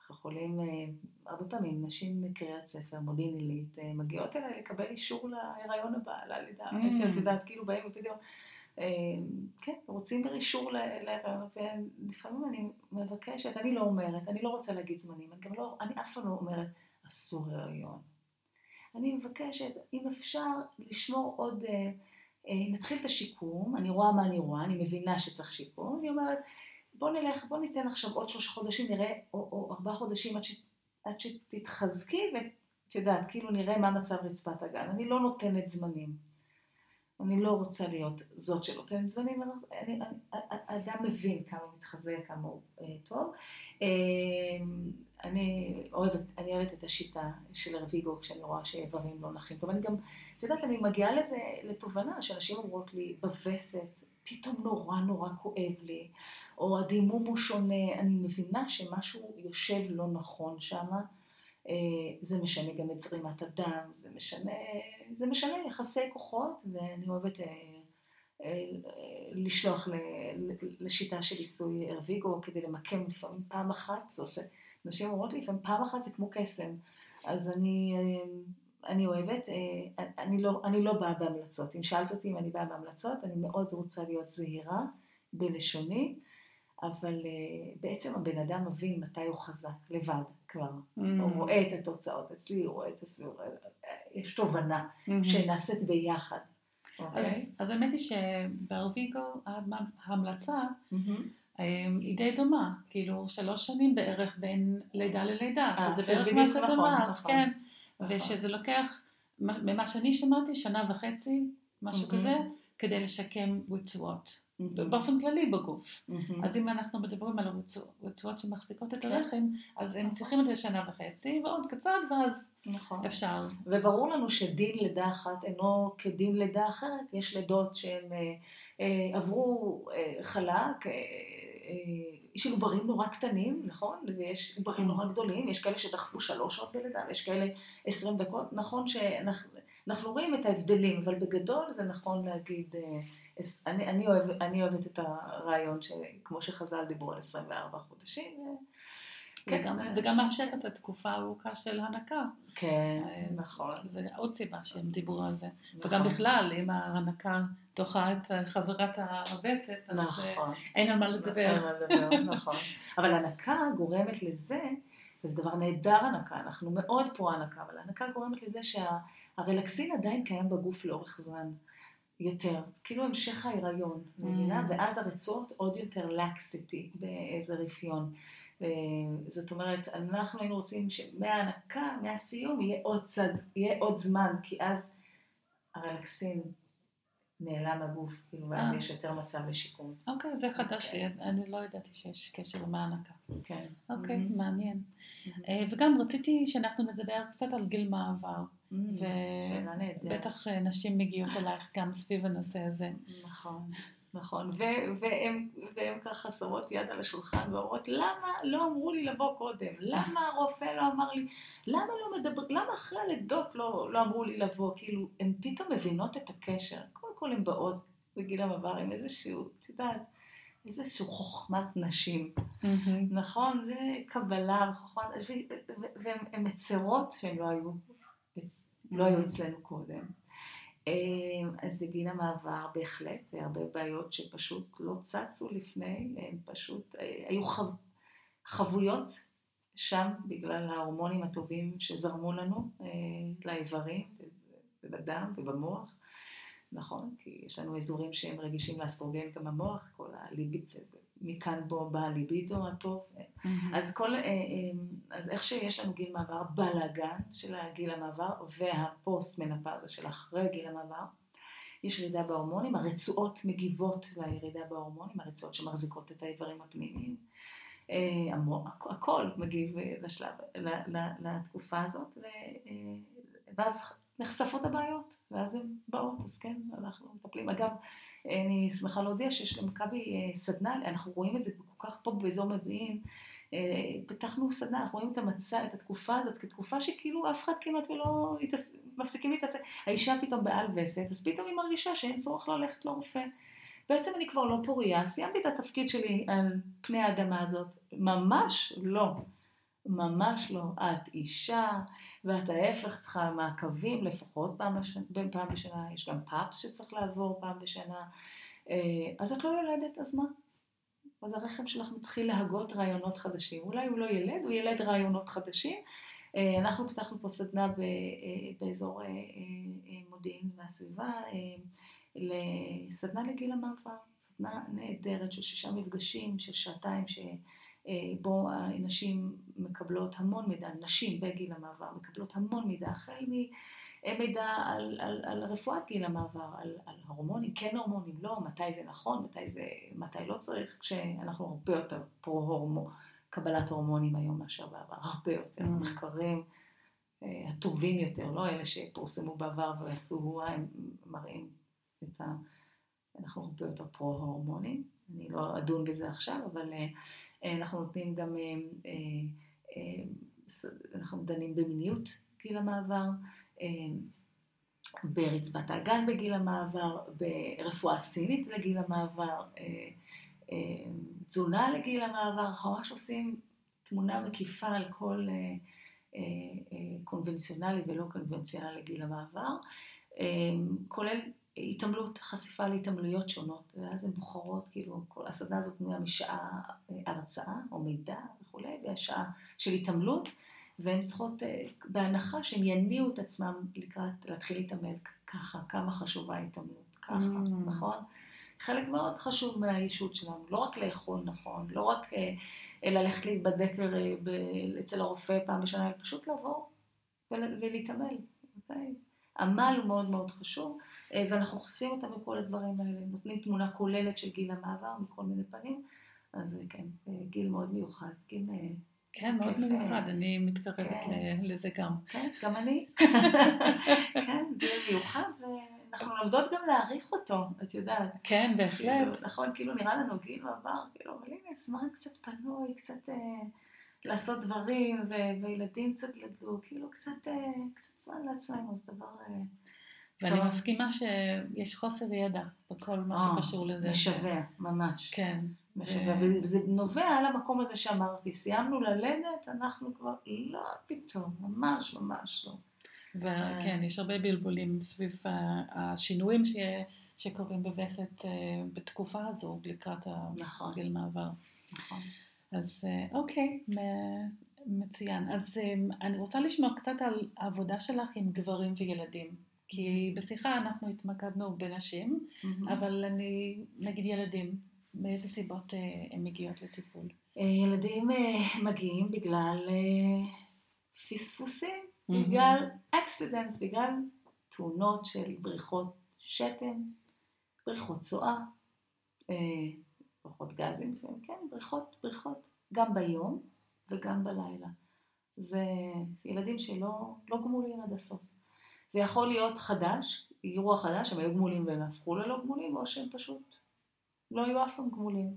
אנחנו יכולים, אה, הרבה פעמים נשים מקריית ספר, מודיעין עילית, אה, מגיעות אליי לקבל אישור להיריון הבא, ללידה, mm. את יודעת, כאילו באים ופתאום, כן, רוצים אישור להיריון, ולפעמים אני מבקשת, אני לא אומרת, אני לא רוצה להגיד זמנים, אני גם לא, אני אף פעם לא אומרת, אסור הריון. אני מבקשת, אם אפשר, לשמור עוד, אה, אה, נתחיל את השיקום, אני רואה מה אני רואה, אני מבינה שצריך שיקום, אני אומרת, בוא נלך, בוא ניתן עכשיו עוד שלושה חודשים, נראה, או, או ארבעה חודשים עד, ש, עד שתתחזקי, ואת יודעת, כאילו נראה מה מצב רצפת הגן. אני לא נותנת זמנים. אני לא רוצה להיות זאת שנותנת זמנים, אני, אני, אדם מבין כמה הוא מתחזק, כמה הוא אה, טוב. אה, אני אוהבת, אני אוהבת את השיטה של הרוויגו כשאני רואה שאיברים לא נחים טוב. אני גם, את יודעת, אני מגיעה לזה, לתובנה שאנשים אומרות לי, בווסת, פתאום נורא נורא כואב לי, או הדימום הוא שונה, אני מבינה שמשהו יושב לא נכון שם. אה, זה משנה גם את זרימת הדם, זה משנה, זה משנה יחסי כוחות, ואני אוהבת אה, אה, לשלוח לשיטה של עיסוי הרוויגו כדי למקם לפעמים פעם אחת, זה עושה נשים אומרות לי, לפעמים פעם אחת זה כמו קסם. אז אני, אני אוהבת, אני לא, אני לא באה בהמלצות. אם שאלת אותי אם אני באה בהמלצות, אני מאוד רוצה להיות זהירה בלשוני, אבל בעצם הבן אדם מבין מתי הוא חזק, לבד כבר. Mm. הוא רואה את התוצאות. אצלי הוא רואה את הסביבה. יש תובנה mm-hmm. שנעשית ביחד. אז, אוקיי? אז האמת היא שבארוויגו ההמלצה mm-hmm. אמ, היא די דומה, כאילו שלוש שנים בערך בין לידה ללידה, 아, אה, שזה בערך מה שאת נכון, אמרת, נכון, כן, נכון. ושזה לוקח, ממה שאני שמעתי, שנה וחצי, משהו mm-hmm. כזה, כדי לשקם רצועות. Mm-hmm. באופן כללי בגוף. Mm-hmm. אז אם אנחנו מדברים על הרצועות שמחזיקות את כן. הרחם, אז הם צריכים את זה שנה וחצי, ועוד קצת, ואז נכון. אפשר. וברור לנו שדין לידה אחת אינו כדין לידה אחרת. יש לידות שהם אה, אה, עברו אה, חלק, אה, יש עוברים נורא קטנים, נכון? ויש עוברים נורא גדולים, יש כאלה שדחפו שלוש שעות בלידה, ויש כאלה עשרים דקות. נכון שאנחנו רואים את ההבדלים, אבל בגדול זה נכון להגיד, אה, אני, אני, אוהב, אני אוהבת את הרעיון שכמו שחז"ל דיברו על 24 חודשים, כן, גם, זה גם מאפשר את התקופה הארוכה של הנקה. כן, נכון. זה עוד סיבה שהם דיברו על זה. נכון. וגם בכלל, אם ההנקה דוחה את חזרת הווסת, אז נכון. אין על מה לדבר. אין על מה לדבר, נכון. אבל הנקה גורמת לזה, וזה דבר נהדר הנקה, אנחנו מאוד פרו הנקה, אבל הנקה גורמת לזה שהרלקסין עדיין קיים בגוף לאורך זמן. יותר, כאילו המשך ההיריון, mm. מבינה? ואז הרצועות עוד יותר לקסיטי באיזה רפיון. זאת אומרת, אנחנו היינו רוצים שמההנקה, מהסיום, יהיה עוד צד, יהיה עוד זמן, כי אז הרלקסין נעלם הגוף, כאילו, ואז אה. יש יותר מצב לשיקום. אוקיי, זה חדש לי, אוקיי. אני לא ידעתי שיש קשר עם ההנקה. כן. אוקיי, mm-hmm. מעניין. Mm-hmm. וגם רציתי שאנחנו נדבר קצת על גיל מעבר. Mm, שאלה נהדרת. ובטח אה, נשים מגיעות אלייך גם סביב הנושא הזה. נכון. נכון, והן ככה שמות יד על השולחן ואומרות, למה לא אמרו לי לבוא קודם? למה הרופא לא אמר לי? למה לא מדבר, למה אחרי הלידות לא, לא אמרו לי לבוא? כאילו, הן פתאום מבינות את הקשר. קודם כל הן באות בגיל המעבר עם איזשהו, את יודעת, איזשהו חוכמת נשים, נכון? זה קבלה וחוכמת, והן מצרות שהן לא היו, לא היו אצלנו קודם. אמ, אז בגיל המעבר בהחלט, הרבה בעיות שפשוט לא צצו לפני, הן פשוט אה, היו חו... חבויות שם בגלל ההורמונים הטובים שזרמו לנו אה, לאיברים ובדם ובמוח, נכון? כי יש לנו אזורים שהם רגישים לאסטרוגן גם במוח, כל הליביד וזה. מכאן בו בא הליבידו הטוב. Mm-hmm. אז, כל, אה, אה, אז איך שיש לנו גיל מעבר בלאגן של הגיל המעבר והפוסט מנפזה של אחרי גיל המעבר, יש ירידה בהורמונים, הרצועות מגיבות לירידה בהורמונים, הרצועות שמחזיקות את האיברים הפנימיים. אה, הכל מגיב לשלב, לתקופה הזאת, ואז נחשפות הבעיות, ואז הן באות, אז כן, אנחנו מטפלים. אגב, אני שמחה להודיע שיש למכבי אה, סדנה, אנחנו רואים את זה כל כך פה באזור מודיעין, אה, פתחנו סדנה, אנחנו רואים את המצע, את התקופה הזאת כתקופה שכאילו אף אחד כמעט ולא התעס... מפסיקים להתעסק. האישה פתאום בעל וסת, אז פתאום היא מרגישה שאין צורך ללכת לרופא. בעצם אני כבר לא פוריה, סיימתי את התפקיד שלי על פני האדמה הזאת. ממש לא. ממש לא. את אישה, ואת ההפך צריכה מעקבים לפחות פעם, בשנה, פעם בשנה, יש גם פאפס שצריך לעבור פעם בשנה, אה, אז את לא יולדת, אז מה? אז הרחם שלך מתחיל להגות רעיונות חדשים. אולי הוא לא ילד, הוא ילד רעיונות חדשים. אה, אנחנו פיתחנו פה סדנה אה, באזור מודיעין והסביבה, לסדנה לגיל המעבר. סדנה נהדרת של שישה מפגשים של שעתיים, בו נשים מקבלות המון מידע, נשים בגיל המעבר מקבלות המון מידע, החל ממידע על, על, על רפואת גיל המעבר, על, על הורמונים, כן הורמונים, לא, מתי זה נכון, מתי, זה, מתי לא צריך, כשאנחנו הרבה יותר פרו-הורמון, קבלת הורמונים היום מאשר בעבר, הרבה יותר, mm. מחקרים אה, הטובים יותר, לא אלה שפורסמו בעבר ועשו, הם מראים את ה... אנחנו הרבה יותר פרו-הורמונים. אני לא אדון בזה עכשיו, אבל אה, אה, אנחנו נותנים גם, אה, אנחנו דנים במיניות גיל המעבר, ברצפת האגן בגיל המעבר, ברפואה סינית לגיל המעבר, תזונה לגיל המעבר, ממש עושים תמונה מקיפה על כל קונבנציונלי ולא קונבנציונלי לגיל המעבר, כולל התעמלות, חשיפה להתעמלויות שונות, ואז הן בוחרות, כאילו, כל הסדנה הזאת בנויה משעה אה, הרצאה או מידע וכולי, והשעה של התעמלות, והן צריכות, אה, בהנחה שהן יניעו את עצמם לקראת, להתחיל להתעמל ככה, כמה חשובה ההתעמלות, ככה, mm. נכון? חלק מאוד חשוב מהאישות שלנו, לא רק לאכול נכון, לא רק אה, ללכת להיבדק אצל הרופא פעם בשנה, אלא פשוט לבוא ולהתעמל, אוקיי? עמל הוא מאוד מאוד חשוב, אה, ואנחנו חושפים אותם בכל הדברים האלה, נותנים תמונה כוללת של גיל המעבר מכל מיני פנים, אז אה, כן, אה, גיל מאוד מיוחד, גיל... כן, מאוד מיוחד, אני מתקרבת כן. לזה גם. כן, גם אני. כן, גיל מיוחד, ואנחנו לומדות גם להעריך אותו, את יודעת. כן, בהחלט. כאילו, נכון, כאילו נראה לנו גיל מעבר, כאילו, אבל הנה, זמן קצת פנוי, קצת... לעשות דברים, ו- וילדים קצת גדלו, כאילו קצת, קצת זמן לעצמנו, זה דבר, ואני טוב. מסכימה שיש חוסר ידע בכל מה אה, שקשור לזה. משווע, ממש. כן. משווע. ו- וזה נובע על המקום הזה שאמרתי, סיימנו ללדת, אנחנו כבר, לא, פתאום, ממש ממש לא. וכן, יש הרבה בלבולים סביב השינויים ש... שקורים בווסת אה, בתקופה הזו, לקראת נכון. הגיל מעבר. נכון. אז אה, אוקיי, מצוין. אז אה, אני רוצה לשמוע קצת על העבודה שלך עם גברים וילדים. כי בשיחה אנחנו התמקדנו בנשים, אבל אני, נגיד ילדים, מאיזה סיבות אה, הן מגיעות לטיפול? ילדים מגיעים בגלל פספוסים, מהמם. בגלל אקסידנטס, בגלל תאונות של בריחות שתן, בריחות צואה, בריחות גזים, לפעמים, כן, בריחות, בריחות, גם ביום וגם בלילה. זה, זה ילדים שלא לא גמולים עד הסוף. זה יכול להיות חדש, אירוע חדש, הם היו גמולים והם הפכו ללא גמולים, או שהם פשוט לא היו אף פעם גמולים.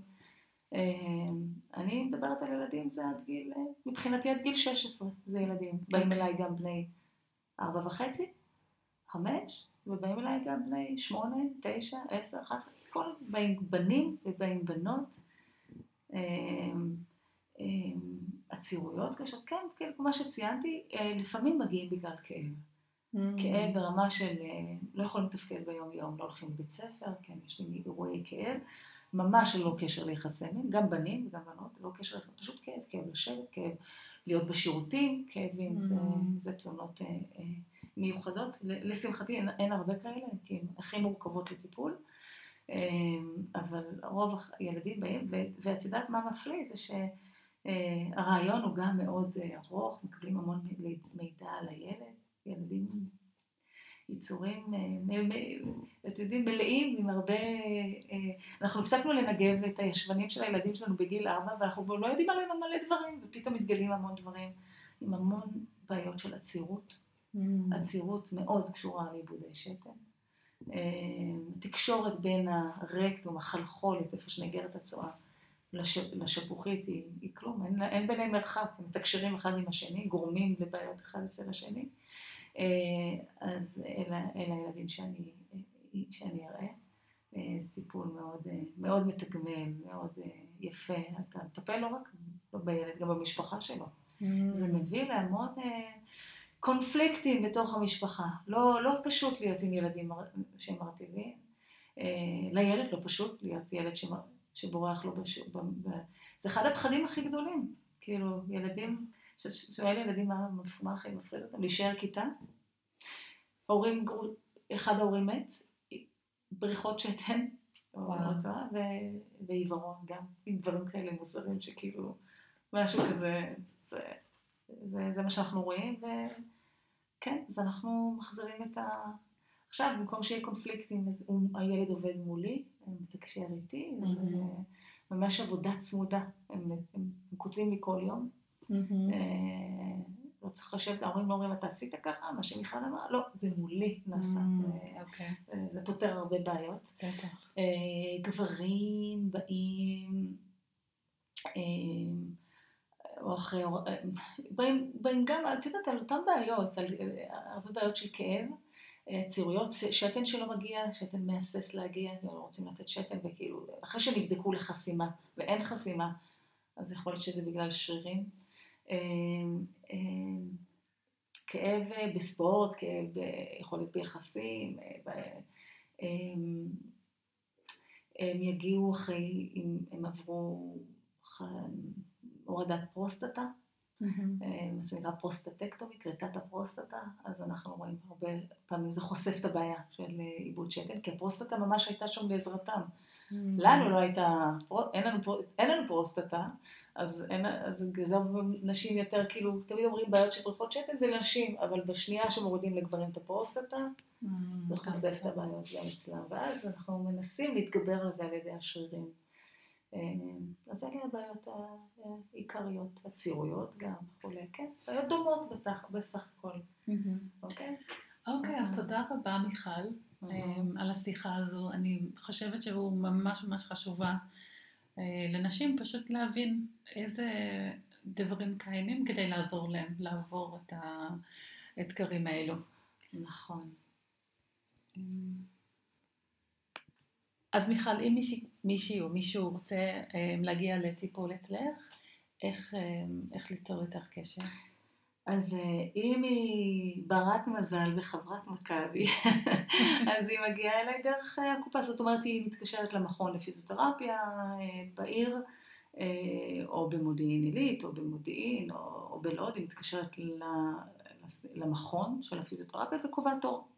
אה, אני מדברת על ילדים, זה עד גיל, מבחינתי עד גיל 16 זה ילדים. באים אוקיי. אליי גם בני ארבע וחצי, חמש, ובאים אליי גם בני שמונה, תשע, עשר, אחת עשרה, כל, באים בנים ובאים בנות. אה, אה, עצירויות קשות, כן, כן, כמו שציינתי, אה, לפעמים מגיעים בגלל כאב. כאב ברמה של אה, לא יכולים לתפקד ביום יום, לא הולכים לבית ספר, כן, יש לי אירועי כאב, ממש ללא קשר ליחסי מין, גם בנים וגם בנות, ללא קשר, פשוט כאב, כאב לשבת, כאב להיות בשירותים, כאבים, זה, Mm. זה תלונות אה, אה, מיוחדות. לשמחתי אין, אין הרבה כאלה, כי הן הכי מורכבות לטיפול, אה, אבל רוב הילדים באים, ו- ואת יודעת מה מפליא? זה שהרעיון הוא גם מאוד אה, ארוך, מקבלים המון מידע על הילד, ילדים יצורים, אה, אתם יודעים, מלאים עם הרבה... אה, אנחנו הפסקנו לנגב את הישבנים של הילדים שלנו בגיל ארבע, ואנחנו כבר לא יודעים עליהם מלא דברים, ופתאום מתגלים המון דברים, עם המון בעיות של עצירות. עצירות מאוד קשורה לאיבודי שתן. אה, תקשורת בין הרקטום, החלחולת, איפה שנאגרת הצואה, לש, לשפוכית היא, היא כלום, אין, אין ביניהם מרחק, הם מתקשרים אחד עם השני, גורמים לבעיות אחד אצל השני. אה, אז אלה, אלה הילדים שאני, שאני אראה. אה, זה טיפול מאוד, אה, מאוד מתגמל, מאוד אה, יפה. אתה מטפל לא רק בילד, גם במשפחה שלו. זה מביא להמון אה, קונפליקטים בתוך המשפחה. לא, לא פשוט להיות עם ילדים שהם מרטיבים. אה, לילד לא פשוט להיות ילד שבורח לו בש... זה אחד הפחדים הכי גדולים. כאילו, ילדים, שואל ילדים מה, מה הכי מפחיד אותם, להישאר כיתה. הורים, אחד ההורים מת, בריחות שתן. הרצאה, ו- ועיוורון גם, עם דברים כאלה מוזרים שכאילו, משהו כזה, זה, זה, זה מה שאנחנו רואים, וכן, אז אנחנו מחזירים את ה... עכשיו, במקום שיהיה קונפליקטים, אז הוא, הילד עובד מולי, הוא מתקשר איתי, מהמם. זה ממש עבודה צמודה, הם, הם, הם כותבים לי כל יום, מהמם. אה, לא צריך לשבת, ההורים לא אומרים, אתה עשית ככה, מה שמיכל אמרה, לא, זה מולי נעשה, אה, זה פותר הרבה בעיות. בטח. אה, גברים באים, אה, או אחרי, אה, באים, באים גם, את יודעת, על אותן בעיות, על אה, הרבה בעיות של כאב, אה, צירויות, שתן שלא מגיע, שתן מהסס להגיע, לא רוצים לתת שתן, וכאילו, אחרי שנבדקו לחסימה, ואין חסימה, אז יכול להיות שזה בגלל שרירים. כאב בספורט, כאב יכול להיות ביחסים, הם, יגיעו אחרי, אם הם עברו הורדת פרוסטטה. אה, מה שנקרא prostatectomy, כריתת הפרוסטטה, אז אנחנו רואים הרבה פעמים זה חושף את הבעיה של אה, איבוד שתן, כי הפרוסטטה ממש הייתה שם לעזרתם. לנו לא הייתה, אין לנו, אין לנו פרוסטטה, אז, אין, אז זה נשים יותר, כאילו, תמיד אומרים בעיות של בריכות שתן זה לנשים, אבל בשנייה שמורידים לגברים את הפרוסטטה, מהמם. זה חושף את הבעיות גם אצלם, ואז אנחנו מנסים להתגבר על זה על ידי השרירים. אה, אז אלה הבעיות העיקריות, הצירויות גם וכולי, כן, בעיות דומות בסך הכל. אוקיי? אוקיי, אז תודה רבה מיכל אמ, על השיחה הזו. אני חושבת שהוא ממש ממש חשובה אה, לנשים פשוט להבין איזה דברים קיימים כדי לעזור להם לעבור את האתגרים האלו. נכון. אז מיכל, אם מישהי, מישהי או מישהו רוצה אה, להגיע לטיפול אצלך, איך, אה, איך ליצור איתך קשר? אז אם היא ברת מזל וחברת מכבי, אז היא מגיעה אליי דרך הקופה, זאת אומרת היא מתקשרת למכון לפיזיותרפיה בעיר, או במודיעין עילית, או במודיעין, או, או בלוד, היא מתקשרת למכון של הפיזיותרפיה וקובעת תור.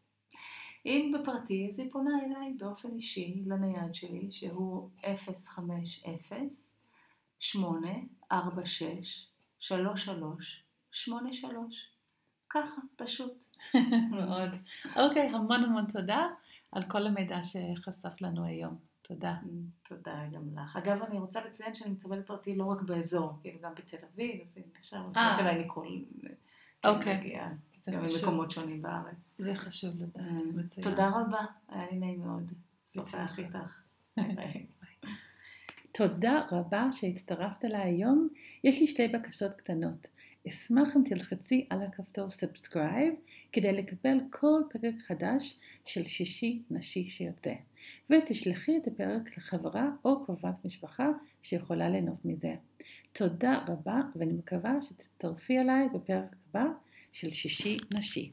אם בפרטי, אז היא פונה אליי באופן אישי לנייד שלי, שהוא 050-846-3383. ככה, פשוט. מאוד. אוקיי, המון המון תודה על כל המידע שחשף לנו היום. תודה. תודה גם לך. אגב, אני רוצה לציין שאני מקבלת פרטי לא רק באזור, כאילו גם בתל אביב, אז אפשר לפנות אה. אליי מכל... אוקיי. גם ממקומות שונים בארץ. זה חשוב לדעת, אה. תודה רבה, היה לי נעים מאוד. לשוחח איתך. תודה רבה שהצטרפת אליי היום. יש לי שתי בקשות קטנות. אשמח אם תלחצי על הכפתור subscribe כדי לקבל כל פרק חדש של שישי נשי שיוצא, ותשלחי את הפרק לחברה או קרובת משפחה שיכולה ליהנות מזה. תודה רבה ואני מקווה שתצטרפי אליי בפרק הבא של שישי נשי.